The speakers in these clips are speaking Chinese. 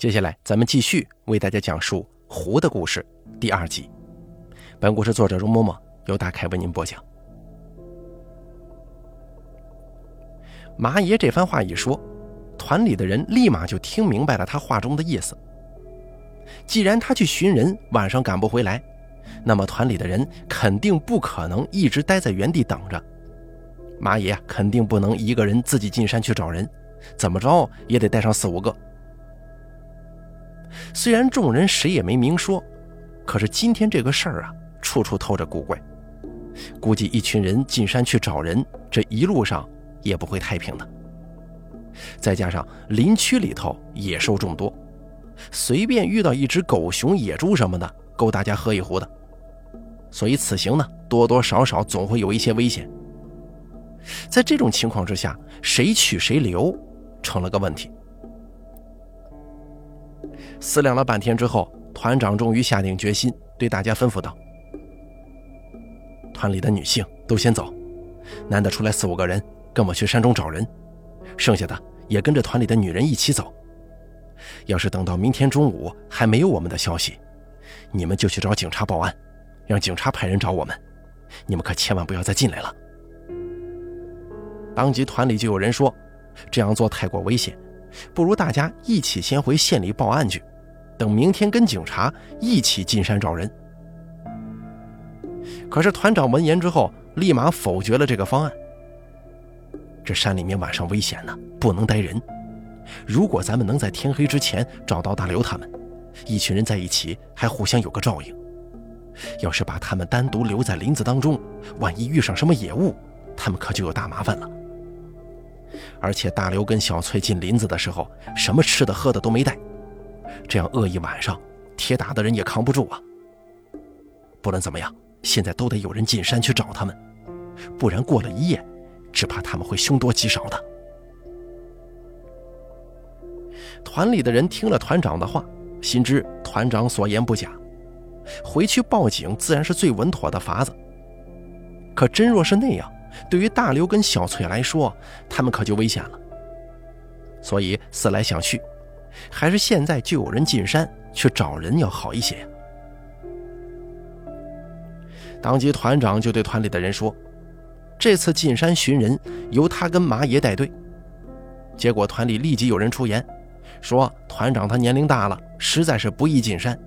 接下来，咱们继续为大家讲述《狐的故事》第二集。本故事作者容嬷嬷由大凯为您播讲。麻爷这番话一说，团里的人立马就听明白了他话中的意思。既然他去寻人，晚上赶不回来，那么团里的人肯定不可能一直待在原地等着。麻爷肯定不能一个人自己进山去找人，怎么着也得带上四五个。虽然众人谁也没明说，可是今天这个事儿啊，处处透着古怪。估计一群人进山去找人，这一路上也不会太平的。再加上林区里头野兽众多，随便遇到一只狗熊、野猪什么的，够大家喝一壶的。所以此行呢，多多少少总会有一些危险。在这种情况之下，谁去谁留，成了个问题。思量了半天之后，团长终于下定决心，对大家吩咐道：“团里的女性都先走，男的出来四五个人跟我去山中找人，剩下的也跟着团里的女人一起走。要是等到明天中午还没有我们的消息，你们就去找警察报案，让警察派人找我们。你们可千万不要再进来了。”当即团里就有人说：“这样做太过危险。”不如大家一起先回县里报案去，等明天跟警察一起进山找人。可是团长闻言之后，立马否决了这个方案。这山里面晚上危险呢，不能待人。如果咱们能在天黑之前找到大刘他们，一群人在一起还互相有个照应。要是把他们单独留在林子当中，万一遇上什么野物，他们可就有大麻烦了。而且大刘跟小翠进林子的时候，什么吃的喝的都没带，这样饿一晚上，铁打的人也扛不住啊。不论怎么样，现在都得有人进山去找他们，不然过了一夜，只怕他们会凶多吉少的。团里的人听了团长的话，心知团长所言不假，回去报警自然是最稳妥的法子。可真若是那样，对于大刘跟小翠来说，他们可就危险了。所以思来想去，还是现在就有人进山去找人要好一些呀。当即团长就对团里的人说：“这次进山寻人，由他跟麻爷带队。”结果团里立即有人出言，说团长他年龄大了，实在是不易进山。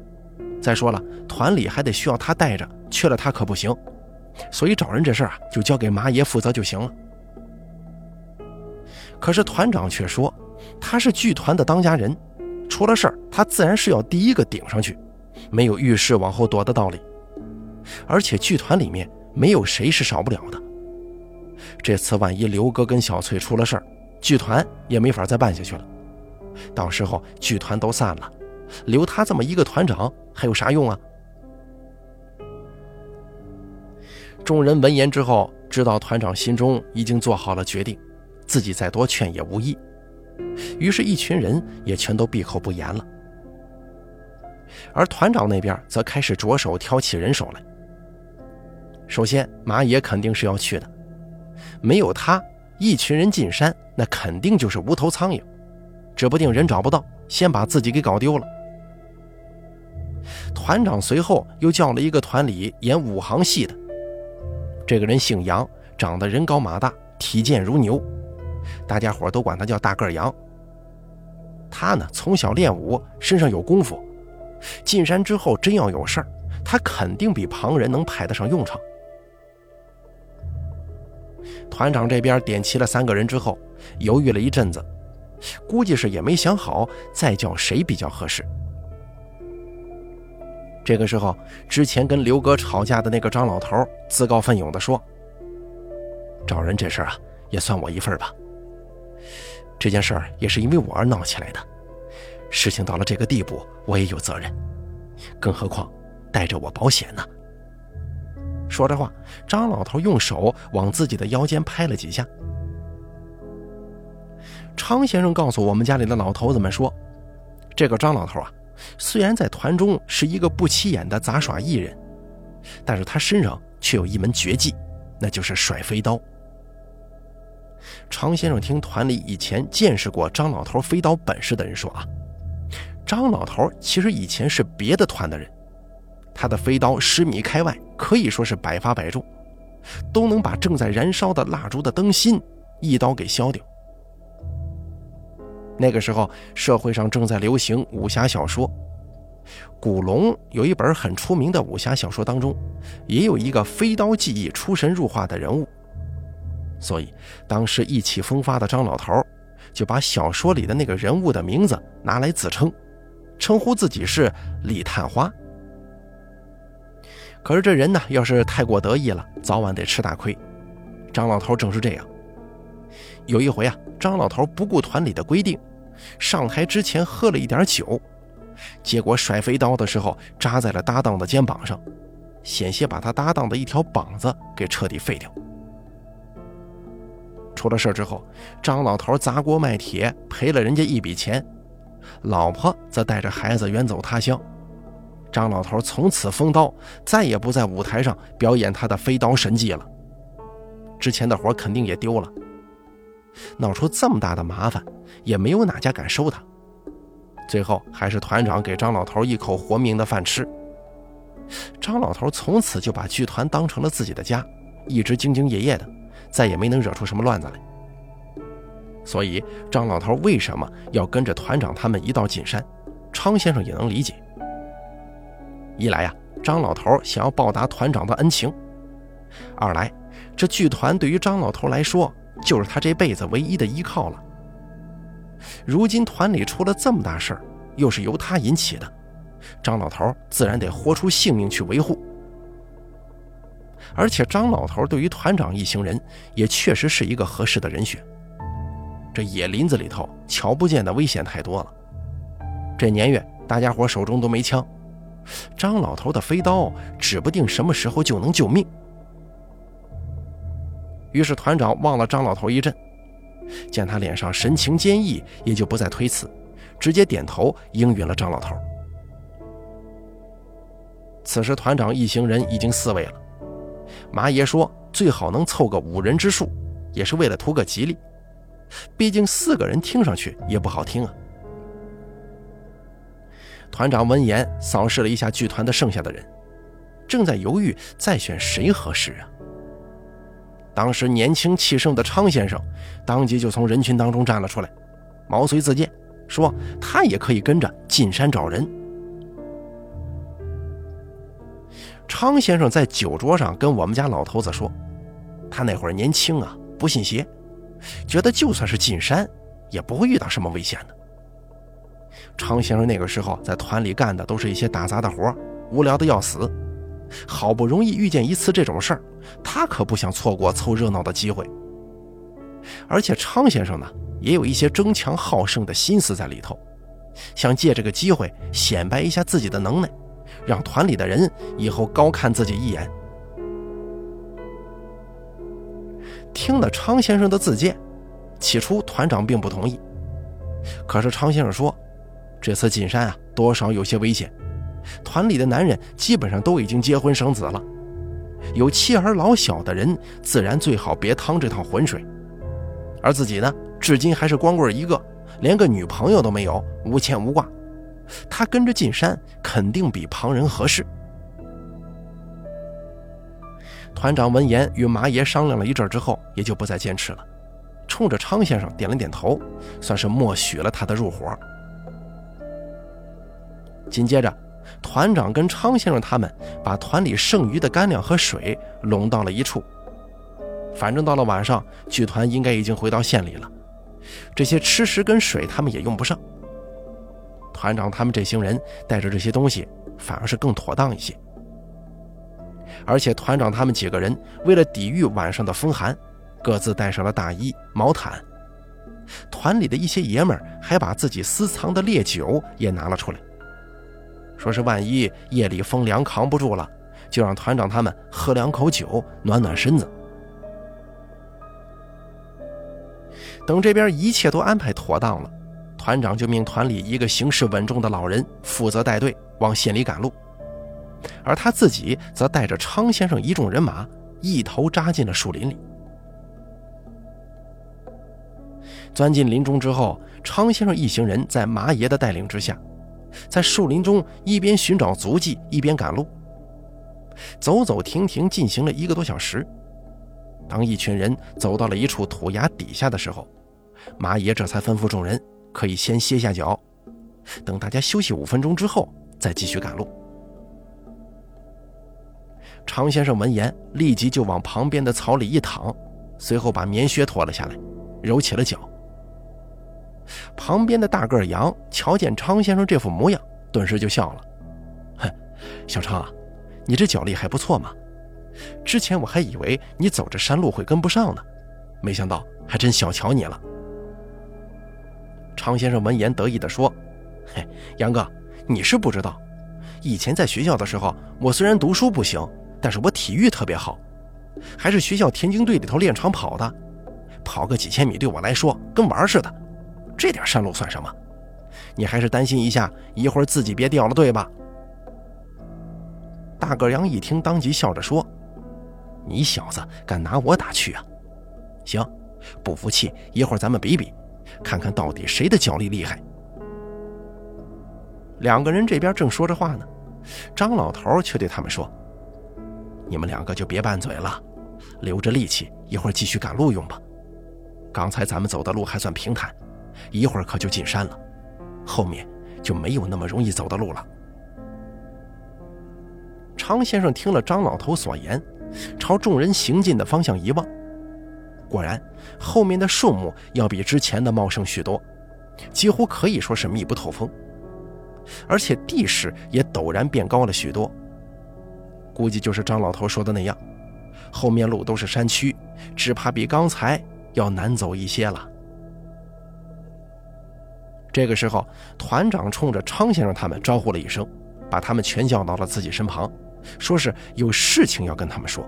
再说了，团里还得需要他带着，缺了他可不行。所以找人这事儿啊，就交给麻爷负责就行了。可是团长却说，他是剧团的当家人，出了事儿他自然是要第一个顶上去，没有遇事往后躲的道理。而且剧团里面没有谁是少不了的。这次万一刘哥跟小翠出了事儿，剧团也没法再办下去了。到时候剧团都散了，留他这么一个团长还有啥用啊？众人闻言之后，知道团长心中已经做好了决定，自己再多劝也无益。于是，一群人也全都闭口不言了。而团长那边则开始着手挑起人手来。首先，马爷肯定是要去的，没有他，一群人进山，那肯定就是无头苍蝇，指不定人找不到，先把自己给搞丢了。团长随后又叫了一个团里演武行戏的。这个人姓杨，长得人高马大，体健如牛，大家伙都管他叫大个杨。他呢，从小练武，身上有功夫，进山之后真要有事儿，他肯定比旁人能派得上用场。团长这边点齐了三个人之后，犹豫了一阵子，估计是也没想好再叫谁比较合适。这个时候，之前跟刘哥吵架的那个张老头自告奋勇地说：“找人这事儿啊，也算我一份吧。这件事儿也是因为我而闹起来的，事情到了这个地步，我也有责任。更何况带着我保险呢。”说着话，张老头用手往自己的腰间拍了几下。昌先生告诉我们家里的老头子们说：“这个张老头啊。”虽然在团中是一个不起眼的杂耍艺人，但是他身上却有一门绝技，那就是甩飞刀。常先生听团里以前见识过张老头飞刀本事的人说啊，张老头其实以前是别的团的人，他的飞刀十米开外，可以说是百发百中，都能把正在燃烧的蜡烛的灯芯一刀给削掉。那个时候，社会上正在流行武侠小说，古龙有一本很出名的武侠小说当中，也有一个飞刀技艺出神入化的人物。所以，当时意气风发的张老头就把小说里的那个人物的名字拿来自称，称呼自己是李探花。可是这人呢，要是太过得意了，早晚得吃大亏。张老头正是这样。有一回啊，张老头不顾团里的规定，上台之前喝了一点酒，结果甩飞刀的时候扎在了搭档的肩膀上，险些把他搭档的一条膀子给彻底废掉。出了事之后，张老头砸锅卖铁赔了人家一笔钱，老婆则带着孩子远走他乡。张老头从此封刀，再也不在舞台上表演他的飞刀神技了。之前的活肯定也丢了。闹出这么大的麻烦，也没有哪家敢收他。最后还是团长给张老头一口活命的饭吃。张老头从此就把剧团当成了自己的家，一直兢兢业业的，再也没能惹出什么乱子来。所以张老头为什么要跟着团长他们一道进山，昌先生也能理解。一来呀，张老头想要报答团长的恩情；二来，这剧团对于张老头来说。就是他这辈子唯一的依靠了。如今团里出了这么大事儿，又是由他引起的，张老头自然得豁出性命去维护。而且张老头对于团长一行人也确实是一个合适的人选。这野林子里头瞧不见的危险太多了，这年月大家伙手中都没枪，张老头的飞刀指不定什么时候就能救命。于是团长望了张老头一阵，见他脸上神情坚毅，也就不再推辞，直接点头应允了张老头。此时团长一行人已经四位了，马爷说最好能凑个五人之数，也是为了图个吉利，毕竟四个人听上去也不好听啊。团长闻言扫视了一下剧团的剩下的人，正在犹豫再选谁合适啊。当时年轻气盛的昌先生，当即就从人群当中站了出来，毛遂自荐，说他也可以跟着进山找人。昌先生在酒桌上跟我们家老头子说，他那会儿年轻啊，不信邪，觉得就算是进山，也不会遇到什么危险的。昌先生那个时候在团里干的都是一些打杂的活，无聊的要死。好不容易遇见一次这种事儿，他可不想错过凑热闹的机会。而且昌先生呢，也有一些争强好胜的心思在里头，想借这个机会显摆一下自己的能耐，让团里的人以后高看自己一眼。听了昌先生的自荐，起初团长并不同意，可是昌先生说，这次进山啊，多少有些危险。团里的男人基本上都已经结婚生子了，有妻儿老小的人自然最好别趟这趟浑水。而自己呢，至今还是光棍一个，连个女朋友都没有，无牵无挂。他跟着进山，肯定比旁人合适。团长闻言，与麻爷商量了一阵之后，也就不再坚持了，冲着昌先生点了点头，算是默许了他的入伙。紧接着。团长跟昌先生他们把团里剩余的干粮和水拢到了一处。反正到了晚上，剧团应该已经回到县里了，这些吃食跟水他们也用不上。团长他们这行人带着这些东西，反而是更妥当一些。而且团长他们几个人为了抵御晚上的风寒，各自带上了大衣、毛毯。团里的一些爷们儿还把自己私藏的烈酒也拿了出来。说是万一夜里风凉扛不住了，就让团长他们喝两口酒暖暖身子。等这边一切都安排妥当了，团长就命团里一个行事稳重的老人负责带队往县里赶路，而他自己则带着昌先生一众人马一头扎进了树林里。钻进林中之后，昌先生一行人在马爷的带领之下。在树林中一边寻找足迹，一边赶路，走走停停进行了一个多小时。当一群人走到了一处土崖底下的时候，马爷这才吩咐众人可以先歇下脚，等大家休息五分钟之后再继续赶路。常先生闻言，立即就往旁边的草里一躺，随后把棉靴脱了下来，揉起了脚。旁边的大个羊瞧见常先生这副模样，顿时就笑了：“哼，小常啊，你这脚力还不错嘛。之前我还以为你走着山路会跟不上呢，没想到还真小瞧你了。”常先生闻言得意地说：“嘿，杨哥，你是不知道，以前在学校的时候，我虽然读书不行。”但是我体育特别好，还是学校田径队里头练长跑的，跑个几千米对我来说跟玩似的，这点山路算什么？你还是担心一下，一会儿自己别掉了队吧。大个杨一听，当即笑着说：“你小子敢拿我打趣啊？行，不服气，一会儿咱们比比，看看到底谁的脚力厉害。”两个人这边正说着话呢，张老头却对他们说。你们两个就别拌嘴了，留着力气，一会儿继续赶路用吧。刚才咱们走的路还算平坦，一会儿可就进山了，后面就没有那么容易走的路了。常先生听了张老头所言，朝众人行进的方向一望，果然后面的树木要比之前的茂盛许多，几乎可以说是密不透风，而且地势也陡然变高了许多。估计就是张老头说的那样，后面路都是山区，只怕比刚才要难走一些了。这个时候，团长冲着昌先生他们招呼了一声，把他们全叫到了自己身旁，说是有事情要跟他们说。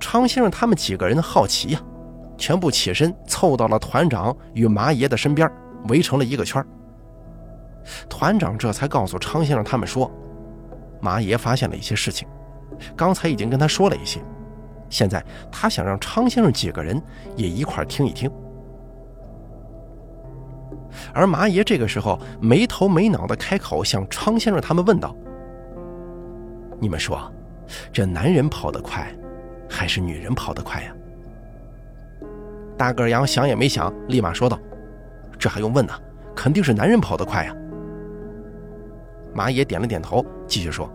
昌先生他们几个人好奇呀，全部起身凑到了团长与麻爷的身边，围成了一个圈团长这才告诉昌先生他们说。麻爷发现了一些事情，刚才已经跟他说了一些，现在他想让昌先生几个人也一块听一听。而麻爷这个时候没头没脑的开口向昌先生他们问道：“你们说，这男人跑得快，还是女人跑得快呀？”大个羊想也没想，立马说道：“这还用问呢？肯定是男人跑得快呀。”马也点了点头，继续说：“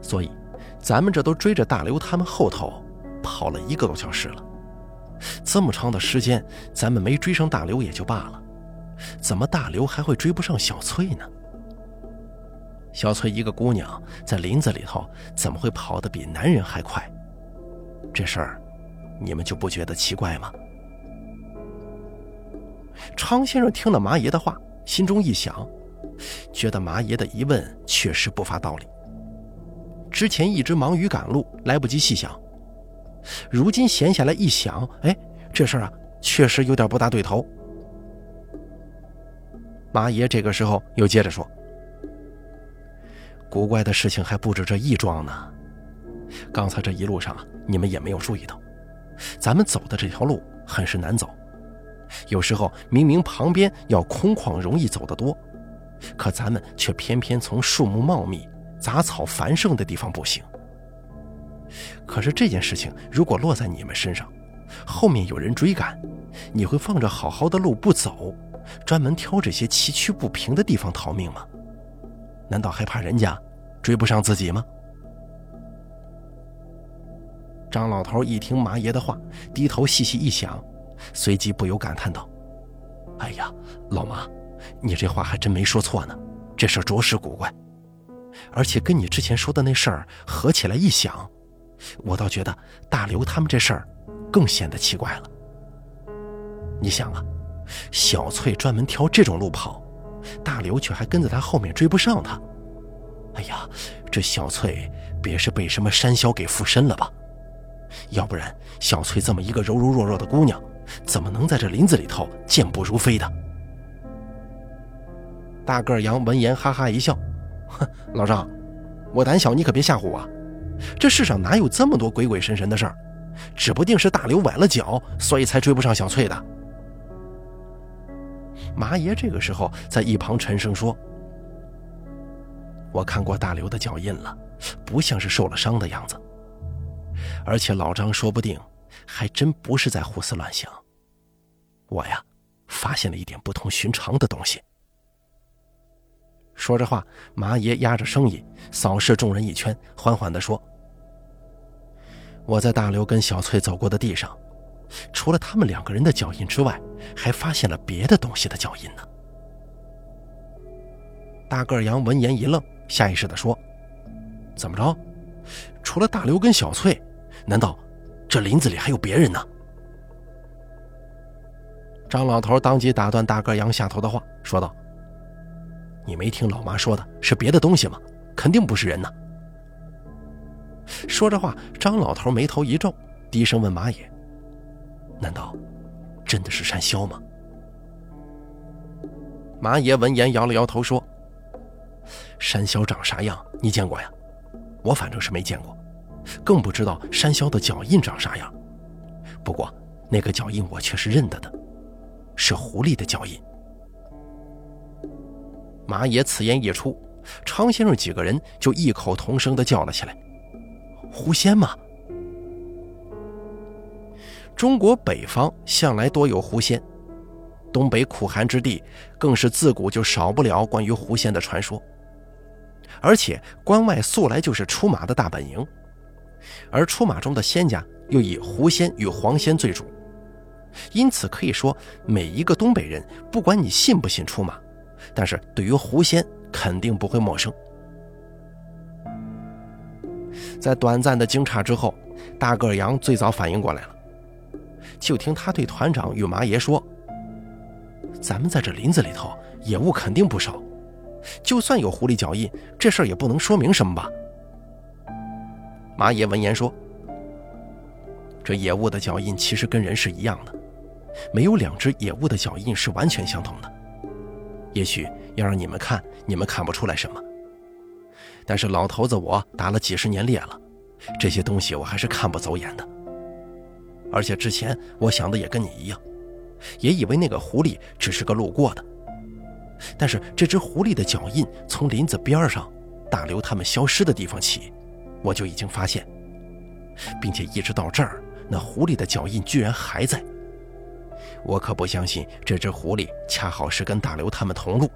所以，咱们这都追着大刘他们后头跑了一个多小时了。这么长的时间，咱们没追上大刘也就罢了，怎么大刘还会追不上小翠呢？小翠一个姑娘在林子里头，怎么会跑得比男人还快？这事儿，你们就不觉得奇怪吗？”常先生听了麻爷的话，心中一想。觉得麻爷的疑问确实不乏道理。之前一直忙于赶路，来不及细想，如今闲下来一想，哎，这事儿啊，确实有点不大对头。麻爷这个时候又接着说：“古怪的事情还不止这一桩呢。刚才这一路上，你们也没有注意到，咱们走的这条路很是难走，有时候明明旁边要空旷容易走得多。”可咱们却偏偏从树木茂密、杂草繁盛的地方步行。可是这件事情如果落在你们身上，后面有人追赶，你会放着好好的路不走，专门挑这些崎岖不平的地方逃命吗？难道还怕人家追不上自己吗？张老头一听麻爷的话，低头细细一想，随即不由感叹道：“哎呀，老麻。”你这话还真没说错呢，这事着实古怪，而且跟你之前说的那事儿合起来一想，我倒觉得大刘他们这事儿更显得奇怪了。你想啊，小翠专门挑这种路跑，大刘却还跟在他后面追不上他。哎呀，这小翠别是被什么山魈给附身了吧？要不然小翠这么一个柔柔弱弱的姑娘，怎么能在这林子里头健步如飞的？大个羊闻言哈哈一笑，哼，老张，我胆小，你可别吓唬我。这世上哪有这么多鬼鬼神神的事儿？指不定是大刘崴了脚，所以才追不上小翠的。麻爷这个时候在一旁沉声说：“我看过大刘的脚印了，不像是受了伤的样子。而且老张说不定还真不是在胡思乱想。我呀，发现了一点不同寻常的东西。”说着话，麻爷压着声音扫视众人一圈，缓缓地说：“我在大刘跟小翠走过的地上。”除了他们两个人的脚印之外，还发现了别的东西的脚印呢。大个羊闻言一愣，下意识地说：“怎么着？除了大刘跟小翠，难道这林子里还有别人呢？”张老头当即打断大个羊下头的话，说道：“你没听老妈说的是别的东西吗？肯定不是人呢。”说着话，张老头眉头一皱，低声问马野。难道真的是山魈吗？马爷闻言摇了摇头说：“山魈长啥样？你见过呀？我反正是没见过，更不知道山魈的脚印长啥样。不过那个脚印我却是认得的，是狐狸的脚印。”马爷此言一出，常先生几个人就异口同声的叫了起来：“狐仙吗？”中国北方向来多有狐仙，东北苦寒之地更是自古就少不了关于狐仙的传说。而且关外素来就是出马的大本营，而出马中的仙家又以狐仙与黄仙最主，因此可以说每一个东北人，不管你信不信出马，但是对于狐仙肯定不会陌生。在短暂的惊诧之后，大个羊最早反应过来了。就听他对团长与麻爷说：“咱们在这林子里头，野物肯定不少。就算有狐狸脚印，这事儿也不能说明什么吧？”麻爷闻言说：“这野物的脚印其实跟人是一样的，没有两只野物的脚印是完全相同的。也许要让你们看，你们看不出来什么。但是老头子我打了几十年猎了，这些东西我还是看不走眼的。”而且之前我想的也跟你一样，也以为那个狐狸只是个路过的。但是这只狐狸的脚印从林子边上大刘他们消失的地方起，我就已经发现，并且一直到这儿，那狐狸的脚印居然还在。我可不相信这只狐狸恰好是跟大刘他们同路。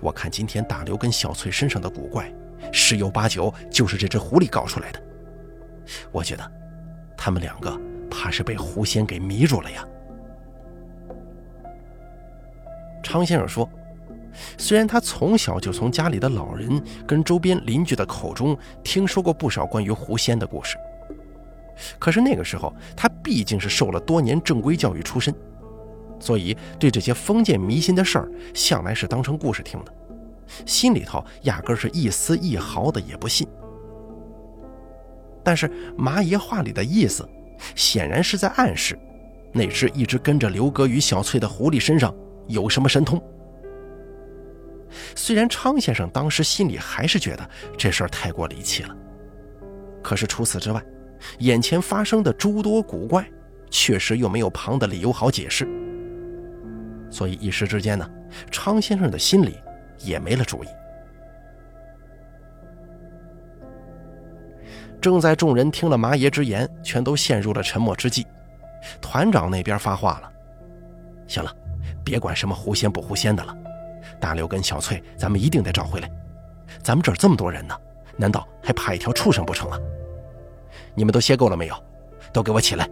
我看今天大刘跟小翠身上的古怪，十有八九就是这只狐狸搞出来的。我觉得。他们两个怕是被狐仙给迷住了呀。常先生说：“虽然他从小就从家里的老人跟周边邻居的口中听说过不少关于狐仙的故事，可是那个时候他毕竟是受了多年正规教育出身，所以对这些封建迷信的事儿向来是当成故事听的，心里头压根是一丝一毫的也不信。”但是麻爷话里的意思，显然是在暗示，那只一直跟着刘哥与小翠的狐狸身上有什么神通。虽然昌先生当时心里还是觉得这事儿太过离奇了，可是除此之外，眼前发生的诸多古怪，确实又没有旁的理由好解释。所以一时之间呢，昌先生的心里也没了主意。正在众人听了麻爷之言，全都陷入了沉默之际，团长那边发话了：“行了，别管什么狐仙不狐仙的了，大刘跟小翠，咱们一定得找回来。咱们这儿这么多人呢，难道还怕一条畜生不成啊？你们都歇够了没有？都给我起来，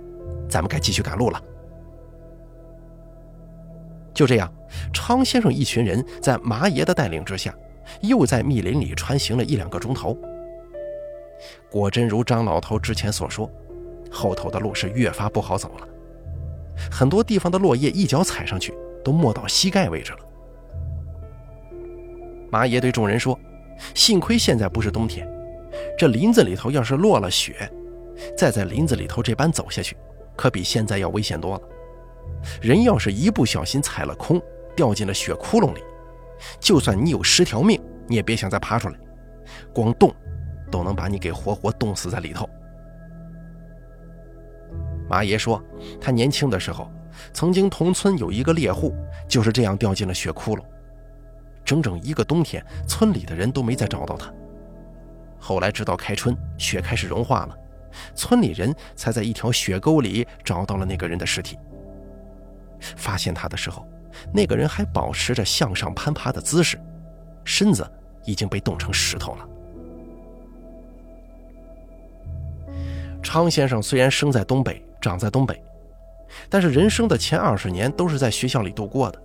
咱们该继续赶路了。”就这样，昌先生一群人在麻爷的带领之下，又在密林里穿行了一两个钟头。果真如张老头之前所说，后头的路是越发不好走了。很多地方的落叶一脚踩上去都没到膝盖位置了。马爷对众人说：“幸亏现在不是冬天，这林子里头要是落了雪，再在林子里头这般走下去，可比现在要危险多了。人要是一不小心踩了空，掉进了雪窟窿里，就算你有十条命，你也别想再爬出来，光冻。”都能把你给活活冻死在里头。马爷说，他年轻的时候曾经同村有一个猎户就是这样掉进了雪窟窿，整整一个冬天，村里的人都没再找到他。后来直到开春，雪开始融化了，村里人才在一条雪沟里找到了那个人的尸体。发现他的时候，那个人还保持着向上攀爬的姿势，身子已经被冻成石头了。昌先生虽然生在东北，长在东北，但是人生的前二十年都是在学校里度过的。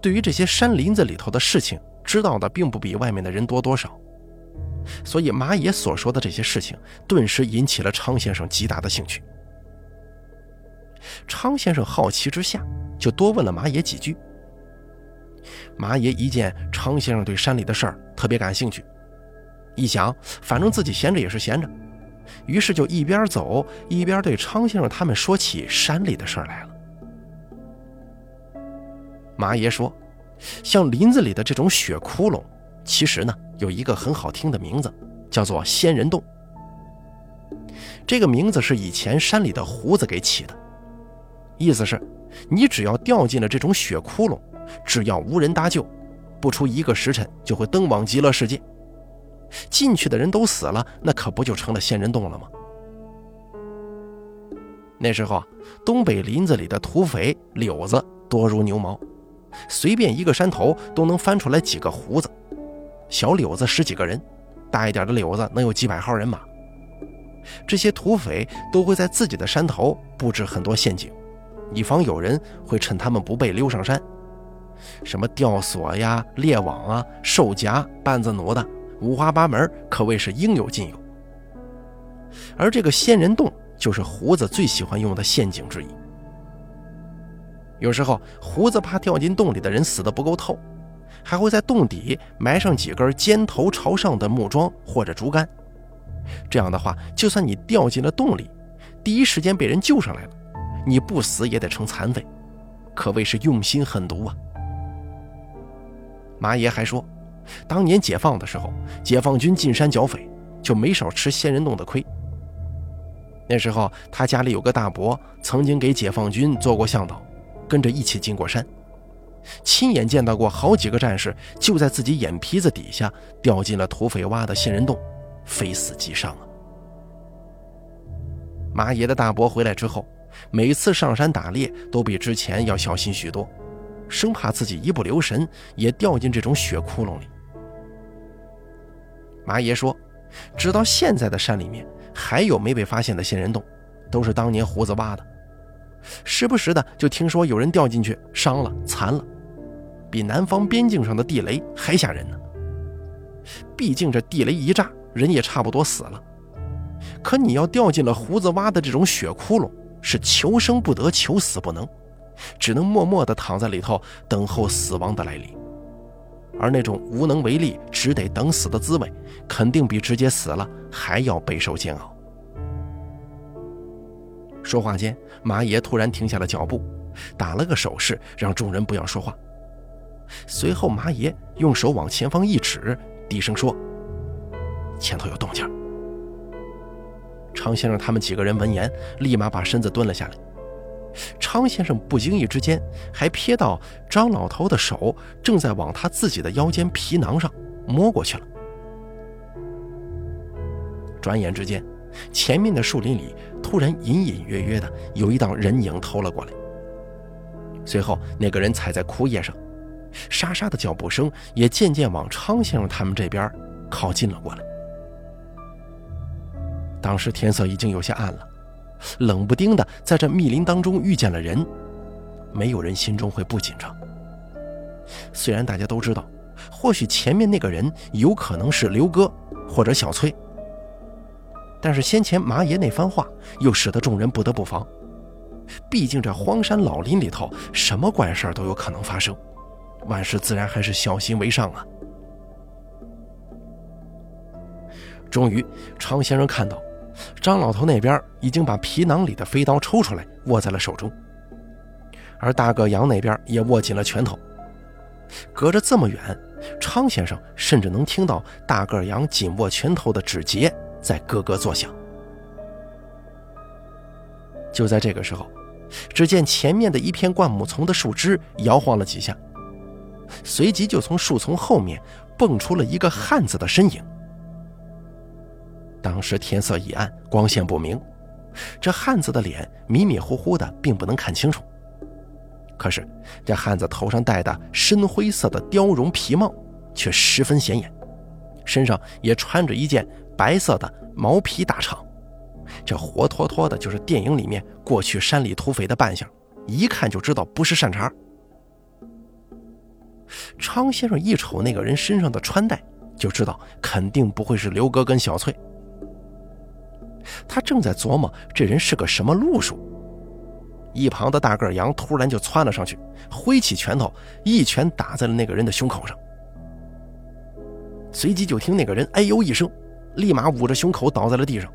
对于这些山林子里头的事情，知道的并不比外面的人多多少。所以马野所说的这些事情，顿时引起了昌先生极大的兴趣。昌先生好奇之下，就多问了马野几句。马野一见昌先生对山里的事儿特别感兴趣，一想，反正自己闲着也是闲着。于是就一边走一边对昌先生他们说起山里的事儿来了。马爷说：“像林子里的这种雪窟窿，其实呢有一个很好听的名字，叫做仙人洞。这个名字是以前山里的胡子给起的，意思是，你只要掉进了这种雪窟窿，只要无人搭救，不出一个时辰就会登往极乐世界。”进去的人都死了，那可不就成了仙人洞了吗？那时候啊，东北林子里的土匪柳子多如牛毛，随便一个山头都能翻出来几个胡子。小柳子十几个人，大一点的柳子能有几百号人马。这些土匪都会在自己的山头布置很多陷阱，以防有人会趁他们不备溜上山。什么吊索呀、猎网啊、兽夹、绊子弩的。五花八门，可谓是应有尽有。而这个仙人洞就是胡子最喜欢用的陷阱之一。有时候，胡子怕掉进洞里的人死得不够透，还会在洞底埋上几根尖头朝上的木桩或者竹竿。这样的话，就算你掉进了洞里，第一时间被人救上来了，你不死也得成残废，可谓是用心狠毒啊。马爷还说。当年解放的时候，解放军进山剿匪，就没少吃仙人洞的亏。那时候他家里有个大伯，曾经给解放军做过向导，跟着一起进过山，亲眼见到过好几个战士就在自己眼皮子底下掉进了土匪挖的仙人洞，非死即伤啊。马爷的大伯回来之后，每次上山打猎都比之前要小心许多，生怕自己一不留神也掉进这种血窟窿里。马爷说：“直到现在的山里面还有没被发现的仙人洞，都是当年胡子挖的。时不时的就听说有人掉进去伤了、残了，比南方边境上的地雷还吓人呢。毕竟这地雷一炸，人也差不多死了。可你要掉进了胡子挖的这种血窟窿，是求生不得、求死不能，只能默默地躺在里头等候死亡的来临。”而那种无能为力、只得等死的滋味，肯定比直接死了还要备受煎熬。说话间，马爷突然停下了脚步，打了个手势，让众人不要说话。随后，马爷用手往前方一指，低声说：“前头有动静。”常先生他们几个人闻言，立马把身子蹲了下来。昌先生不经意之间，还瞥到张老头的手正在往他自己的腰间皮囊上摸过去了。转眼之间，前面的树林里突然隐隐约约的有一道人影偷了过来。随后，那个人踩在枯叶上，沙沙的脚步声也渐渐往昌先生他们这边靠近了过来。当时天色已经有些暗了。冷不丁的在这密林当中遇见了人，没有人心中会不紧张。虽然大家都知道，或许前面那个人有可能是刘哥或者小崔，但是先前麻爷那番话又使得众人不得不防。毕竟这荒山老林里头，什么怪事都有可能发生，万事自然还是小心为上啊。终于，常先生看到。张老头那边已经把皮囊里的飞刀抽出来，握在了手中，而大个杨那边也握紧了拳头。隔着这么远，昌先生甚至能听到大个杨紧握拳头的指节在咯咯作响。就在这个时候，只见前面的一片灌木丛的树枝摇晃了几下，随即就从树丛后面蹦出了一个汉子的身影。当时天色已暗，光线不明，这汉子的脸迷迷糊糊的，并不能看清楚。可是这汉子头上戴的深灰色的貂绒皮帽却十分显眼，身上也穿着一件白色的毛皮大氅。这活脱脱的就是电影里面过去山里土匪的扮相，一看就知道不是善茬。昌先生一瞅那个人身上的穿戴，就知道肯定不会是刘哥跟小翠。他正在琢磨这人是个什么路数，一旁的大个杨突然就窜了上去，挥起拳头，一拳打在了那个人的胸口上。随即就听那个人哎呦一声，立马捂着胸口倒在了地上。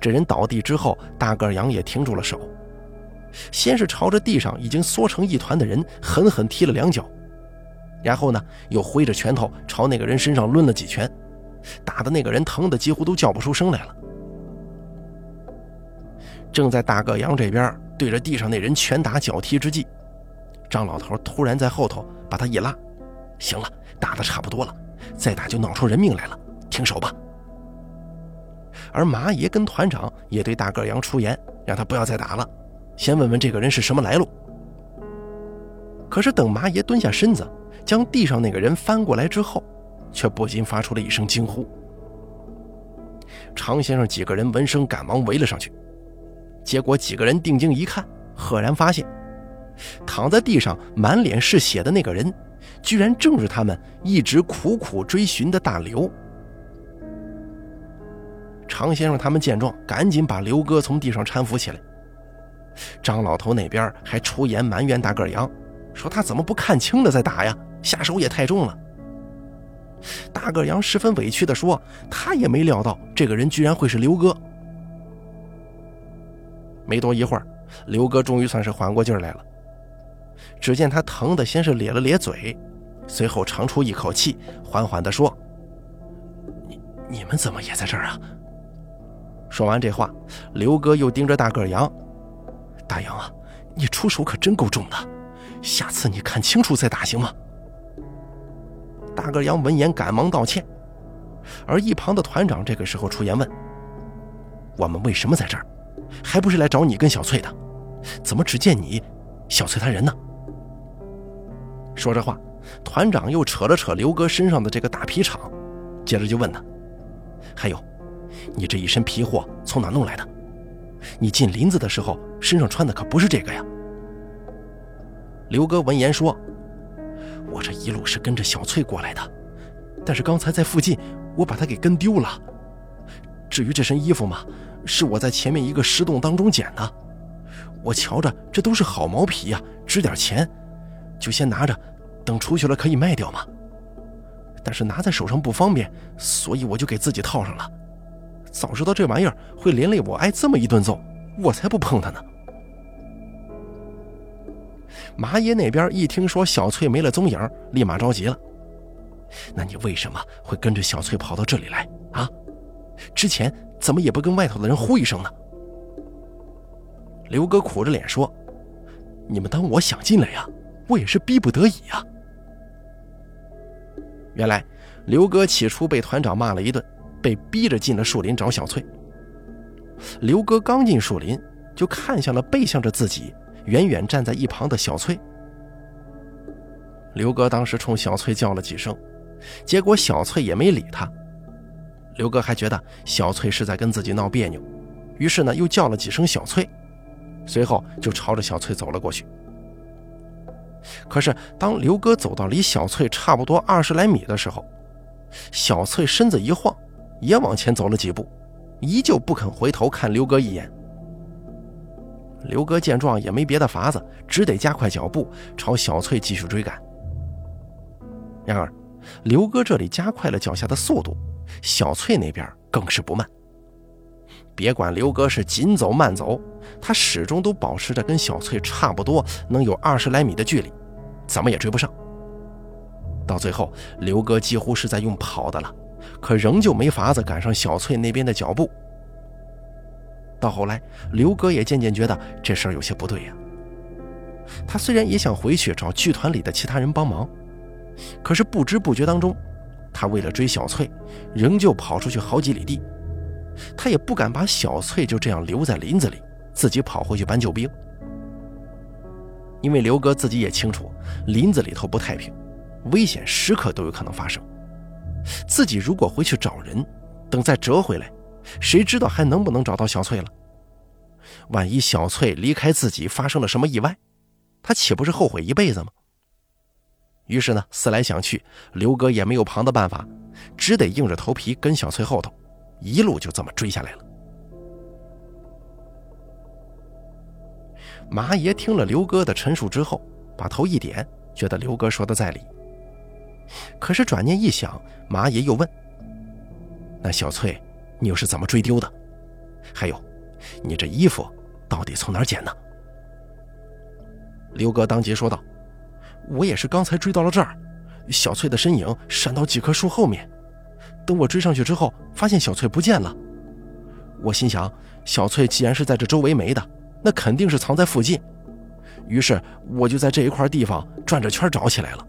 这人倒地之后，大个羊也停住了手，先是朝着地上已经缩成一团的人狠狠踢了两脚，然后呢，又挥着拳头朝那个人身上抡了几拳，打的那个人疼的几乎都叫不出声来了。正在大个羊这边对着地上那人拳打脚踢之际，张老头突然在后头把他一拉：“行了，打的差不多了，再打就闹出人命来了，停手吧。”而麻爷跟团长也对大个羊出言，让他不要再打了，先问问这个人是什么来路。可是等麻爷蹲下身子，将地上那个人翻过来之后，却不禁发出了一声惊呼。常先生几个人闻声赶忙围了上去，结果几个人定睛一看，赫然发现，躺在地上满脸是血的那个人，居然正是他们一直苦苦追寻的大刘。常先生他们见状，赶紧把刘哥从地上搀扶起来。张老头那边还出言埋怨大个杨，说他怎么不看清了再打呀，下手也太重了。大个杨十分委屈地说，他也没料到这个人居然会是刘哥。没多一会儿，刘哥终于算是缓过劲来了。只见他疼的先是咧了咧嘴，随后长出一口气，缓缓地说：“你你们怎么也在这儿啊？”说完这话，刘哥又盯着大个杨：“大杨啊，你出手可真够重的，下次你看清楚再打行吗？”大个杨闻言赶忙道歉，而一旁的团长这个时候出言问：“我们为什么在这儿？还不是来找你跟小翠的？怎么只见你，小翠她人呢？”说着话，团长又扯了扯刘哥身上的这个大皮氅，接着就问他：“还有？”你这一身皮货从哪弄来的？你进林子的时候身上穿的可不是这个呀。刘哥闻言说：“我这一路是跟着小翠过来的，但是刚才在附近我把她给跟丢了。至于这身衣服嘛，是我在前面一个石洞当中捡的。我瞧着这都是好毛皮呀，值点钱，就先拿着，等出去了可以卖掉嘛。但是拿在手上不方便，所以我就给自己套上了。”早知道这玩意儿会连累我挨这么一顿揍，我才不碰它呢。马爷那边一听说小翠没了踪影，立马着急了。那你为什么会跟着小翠跑到这里来啊？之前怎么也不跟外头的人呼一声呢？刘哥苦着脸说：“你们当我想进来呀？我也是逼不得已呀。”原来刘哥起初被团长骂了一顿。被逼着进了树林找小翠。刘哥刚进树林，就看向了背向着自己、远远站在一旁的小翠。刘哥当时冲小翠叫了几声，结果小翠也没理他。刘哥还觉得小翠是在跟自己闹别扭，于是呢又叫了几声小翠，随后就朝着小翠走了过去。可是当刘哥走到离小翠差不多二十来米的时候，小翠身子一晃。也往前走了几步，依旧不肯回头看刘哥一眼。刘哥见状也没别的法子，只得加快脚步朝小翠继续追赶。然而，刘哥这里加快了脚下的速度，小翠那边更是不慢。别管刘哥是紧走慢走，他始终都保持着跟小翠差不多能有二十来米的距离，怎么也追不上。到最后，刘哥几乎是在用跑的了。可仍旧没法子赶上小翠那边的脚步。到后来，刘哥也渐渐觉得这事儿有些不对呀。他虽然也想回去找剧团里的其他人帮忙，可是不知不觉当中，他为了追小翠，仍旧跑出去好几里地。他也不敢把小翠就这样留在林子里，自己跑回去搬救兵。因为刘哥自己也清楚，林子里头不太平，危险时刻都有可能发生。自己如果回去找人，等再折回来，谁知道还能不能找到小翠了？万一小翠离开自己发生了什么意外，他岂不是后悔一辈子吗？于是呢，思来想去，刘哥也没有旁的办法，只得硬着头皮跟小翠后头，一路就这么追下来了。麻爷听了刘哥的陈述之后，把头一点，觉得刘哥说的在理。可是转念一想，马爷又问：“那小翠，你又是怎么追丢的？还有，你这衣服到底从哪儿捡的？”刘哥当即说道：“我也是刚才追到了这儿，小翠的身影闪到几棵树后面，等我追上去之后，发现小翠不见了。我心想，小翠既然是在这周围没的。”那肯定是藏在附近，于是我就在这一块地方转着圈找起来了。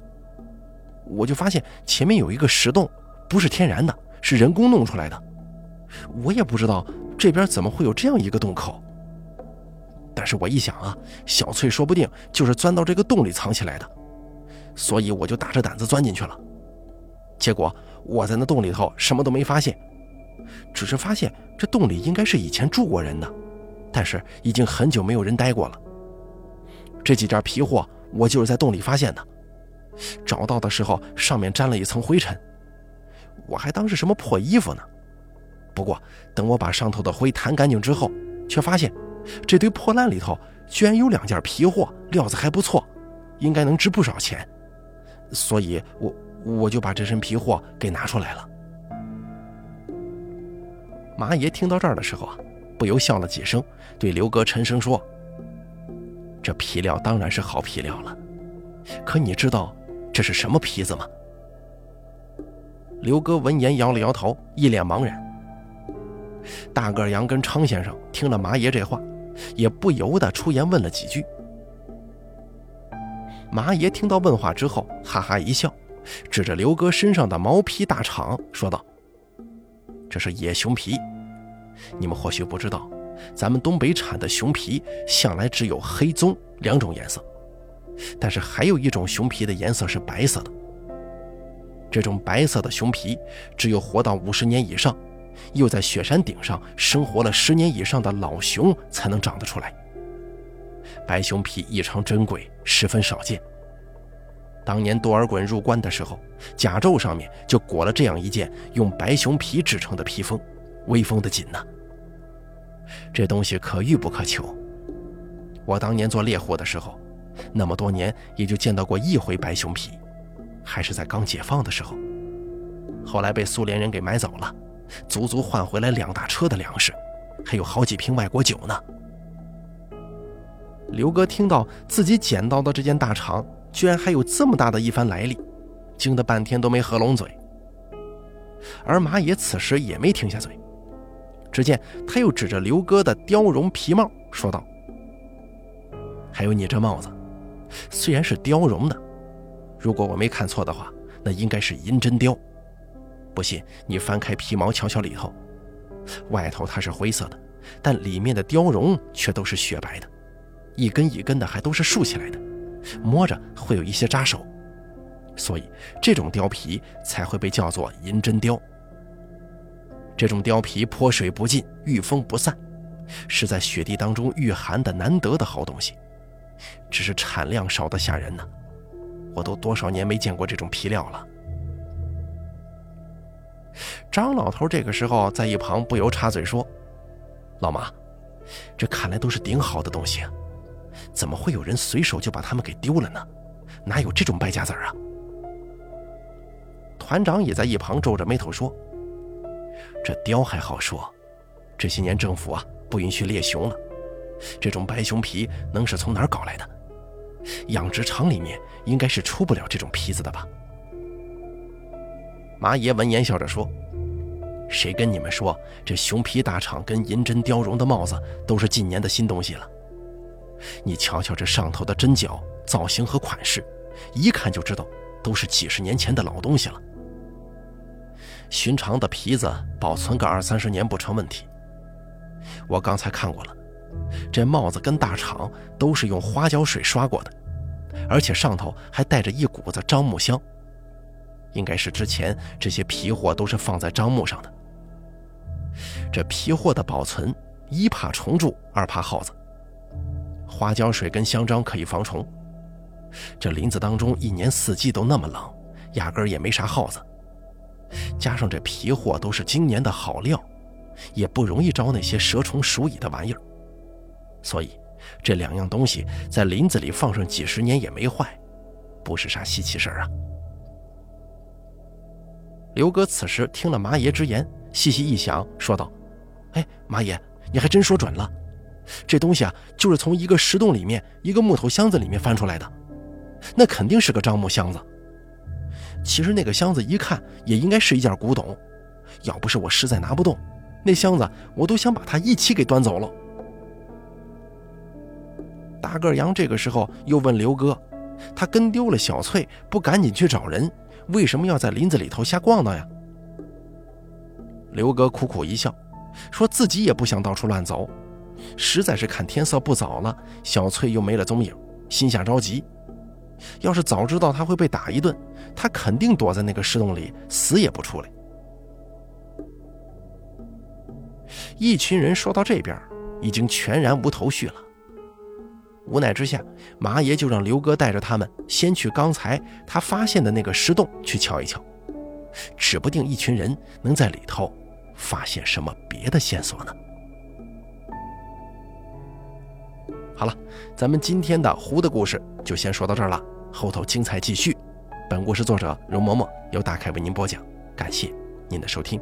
我就发现前面有一个石洞，不是天然的，是人工弄出来的。我也不知道这边怎么会有这样一个洞口。但是我一想啊，小翠说不定就是钻到这个洞里藏起来的，所以我就大着胆子钻进去了。结果我在那洞里头什么都没发现，只是发现这洞里应该是以前住过人的。但是已经很久没有人待过了。这几件皮货我就是在洞里发现的，找到的时候上面沾了一层灰尘，我还当是什么破衣服呢。不过等我把上头的灰弹干净之后，却发现这堆破烂里头居然有两件皮货，料子还不错，应该能值不少钱。所以我我就把这身皮货给拿出来了。马爷听到这儿的时候啊。不由笑了几声，对刘哥沉声说：“这皮料当然是好皮料了，可你知道这是什么皮子吗？”刘哥闻言摇了摇头，一脸茫然。大个杨跟昌先生听了麻爷这话，也不由得出言问了几句。麻爷听到问话之后，哈哈一笑，指着刘哥身上的毛皮大氅说道：“这是野熊皮。”你们或许不知道，咱们东北产的熊皮向来只有黑棕两种颜色，但是还有一种熊皮的颜色是白色的。这种白色的熊皮，只有活到五十年以上，又在雪山顶上生活了十年以上的老熊才能长得出来。白熊皮异常珍贵，十分少见。当年多尔衮入关的时候，甲胄上面就裹了这样一件用白熊皮制成的披风。威风的紧呐！这东西可遇不可求。我当年做猎户的时候，那么多年也就见到过一回白熊皮，还是在刚解放的时候。后来被苏联人给买走了，足足换回来两大车的粮食，还有好几瓶外国酒呢。刘哥听到自己捡到的这件大肠，居然还有这么大的一番来历，惊得半天都没合拢嘴。而马野此时也没停下嘴。只见他又指着刘哥的貂绒皮帽说道：“还有你这帽子，虽然是貂绒的，如果我没看错的话，那应该是银针貂。不信你翻开皮毛瞧瞧里头，外头它是灰色的，但里面的貂绒却都是雪白的，一根一根的还都是竖起来的，摸着会有一些扎手，所以这种貂皮才会被叫做银针貂。”这种貂皮泼水不进，遇风不散，是在雪地当中御寒的难得的好东西，只是产量少得吓人呢。我都多少年没见过这种皮料了。张老头这个时候在一旁不由插嘴说：“老马，这看来都是顶好的东西啊，怎么会有人随手就把它们给丢了呢？哪有这种败家子啊？”团长也在一旁皱着眉头说。这貂还好说，这些年政府啊不允许猎熊了，这种白熊皮能是从哪儿搞来的？养殖场里面应该是出不了这种皮子的吧？马爷闻言笑着说：“谁跟你们说这熊皮大氅跟银针雕绒的帽子都是近年的新东西了？你瞧瞧这上头的针脚、造型和款式，一看就知道都是几十年前的老东西了。寻常的皮子保存个二三十年不成问题。我刚才看过了，这帽子跟大氅都是用花椒水刷过的，而且上头还带着一股子樟木香，应该是之前这些皮货都是放在樟木上的。这皮货的保存，一怕虫蛀，二怕耗子。花椒水跟香樟可以防虫。这林子当中一年四季都那么冷，压根儿也没啥耗子。加上这皮货都是今年的好料，也不容易招那些蛇虫鼠蚁的玩意儿。所以，这两样东西在林子里放上几十年也没坏，不是啥稀奇事儿啊。刘哥此时听了马爷之言，细细一想，说道：“哎，马爷，你还真说准了。这东西啊，就是从一个石洞里面一个木头箱子里面翻出来的，那肯定是个樟木箱子。其实那个箱子一看也应该是一件古董，要不是我实在拿不动，那箱子我都想把它一起给端走了。”大个羊这个时候又问刘哥：“他跟丢了小翠，不赶紧去找人？”为什么要在林子里头瞎逛荡呀？刘哥苦苦一笑，说自己也不想到处乱走，实在是看天色不早了，小翠又没了踪影，心下着急。要是早知道他会被打一顿，他肯定躲在那个石洞里，死也不出来。一群人说到这边，已经全然无头绪了。无奈之下，马爷就让刘哥带着他们先去刚才他发现的那个石洞去瞧一瞧，指不定一群人能在里头发现什么别的线索呢。好了，咱们今天的狐的故事就先说到这儿了，后头精彩继续。本故事作者容嬷嬷由大凯为您播讲，感谢您的收听。